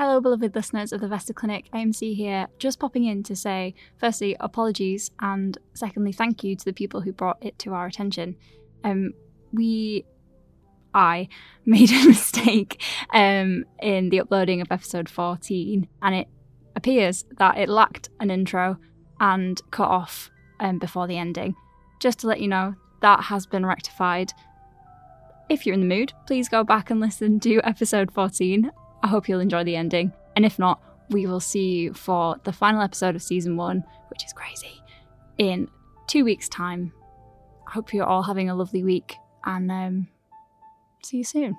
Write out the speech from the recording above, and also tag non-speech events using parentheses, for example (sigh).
Hello, beloved listeners of the Vesta Clinic. AMC here, just popping in to say, firstly, apologies, and secondly, thank you to the people who brought it to our attention. Um, we, I, (laughs) made a mistake um, in the uploading of episode 14, and it appears that it lacked an intro and cut off um, before the ending. Just to let you know, that has been rectified. If you're in the mood, please go back and listen to episode 14. I hope you'll enjoy the ending. And if not, we will see you for the final episode of season one, which is crazy, in two weeks' time. I hope you're all having a lovely week and um, see you soon.